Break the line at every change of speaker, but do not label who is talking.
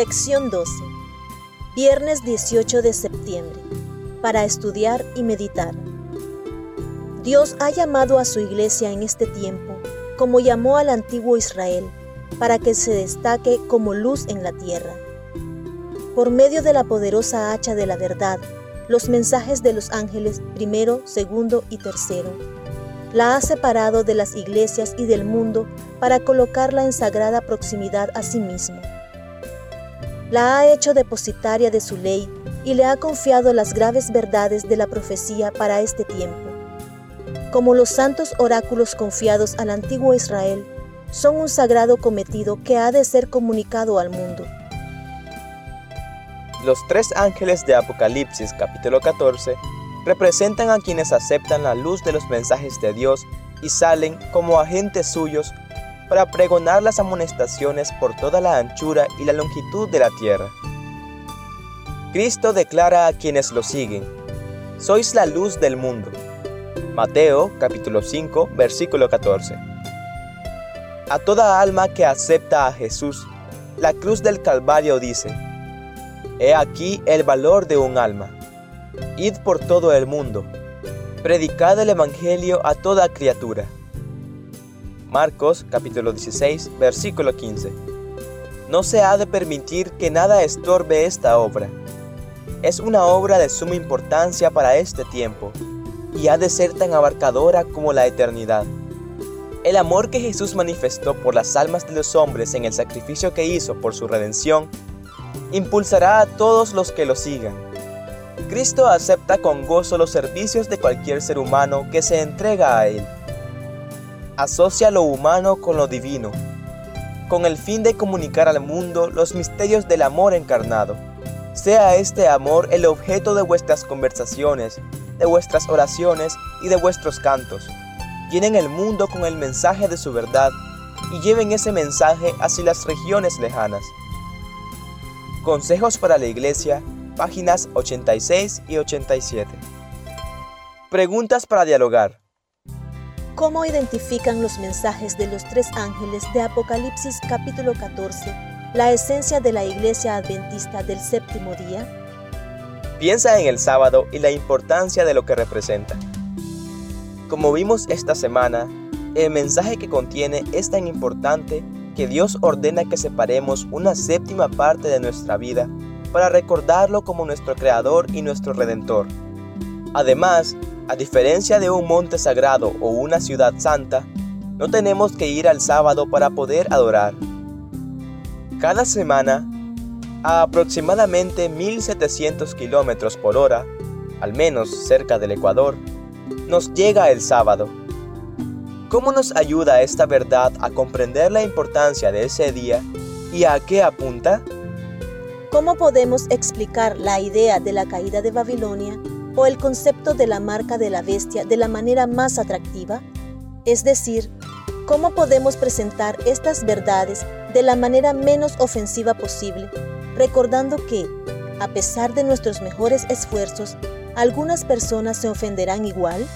Lección 12. Viernes 18 de septiembre. Para estudiar y meditar. Dios ha llamado a su iglesia en este tiempo, como llamó al antiguo Israel, para que se destaque como luz en la tierra. Por medio de la poderosa hacha de la verdad, los mensajes de los ángeles primero, segundo y tercero. La ha separado de las iglesias y del mundo para colocarla en sagrada proximidad a sí mismo la ha hecho depositaria de su ley y le ha confiado las graves verdades de la profecía para este tiempo. Como los santos oráculos confiados al antiguo Israel, son un sagrado cometido que ha de ser comunicado al mundo.
Los tres ángeles de Apocalipsis capítulo 14 representan a quienes aceptan la luz de los mensajes de Dios y salen como agentes suyos para pregonar las amonestaciones por toda la anchura y la longitud de la tierra. Cristo declara a quienes lo siguen, sois la luz del mundo. Mateo capítulo 5 versículo 14. A toda alma que acepta a Jesús, la cruz del Calvario dice, He aquí el valor de un alma. Id por todo el mundo, predicad el Evangelio a toda criatura. Marcos capítulo 16, versículo 15. No se ha de permitir que nada estorbe esta obra. Es una obra de suma importancia para este tiempo y ha de ser tan abarcadora como la eternidad. El amor que Jesús manifestó por las almas de los hombres en el sacrificio que hizo por su redención impulsará a todos los que lo sigan. Cristo acepta con gozo los servicios de cualquier ser humano que se entrega a Él asocia lo humano con lo divino, con el fin de comunicar al mundo los misterios del amor encarnado. Sea este amor el objeto de vuestras conversaciones, de vuestras oraciones y de vuestros cantos. Llenen el mundo con el mensaje de su verdad y lleven ese mensaje hacia las regiones lejanas. Consejos para la Iglesia, páginas 86 y 87. Preguntas para dialogar.
¿Cómo identifican los mensajes de los tres ángeles de Apocalipsis capítulo 14 la esencia de la iglesia adventista del séptimo día?
Piensa en el sábado y la importancia de lo que representa. Como vimos esta semana, el mensaje que contiene es tan importante que Dios ordena que separemos una séptima parte de nuestra vida para recordarlo como nuestro Creador y nuestro Redentor. Además, a diferencia de un monte sagrado o una ciudad santa, no tenemos que ir al sábado para poder adorar. Cada semana, a aproximadamente 1700 kilómetros por hora, al menos cerca del Ecuador, nos llega el sábado. ¿Cómo nos ayuda esta verdad a comprender la importancia de ese día y a qué apunta?
¿Cómo podemos explicar la idea de la caída de Babilonia o el concepto de la marca de la bestia de la manera más atractiva? Es decir, ¿cómo podemos presentar estas verdades de la manera menos ofensiva posible, recordando que, a pesar de nuestros mejores esfuerzos, algunas personas se ofenderán igual?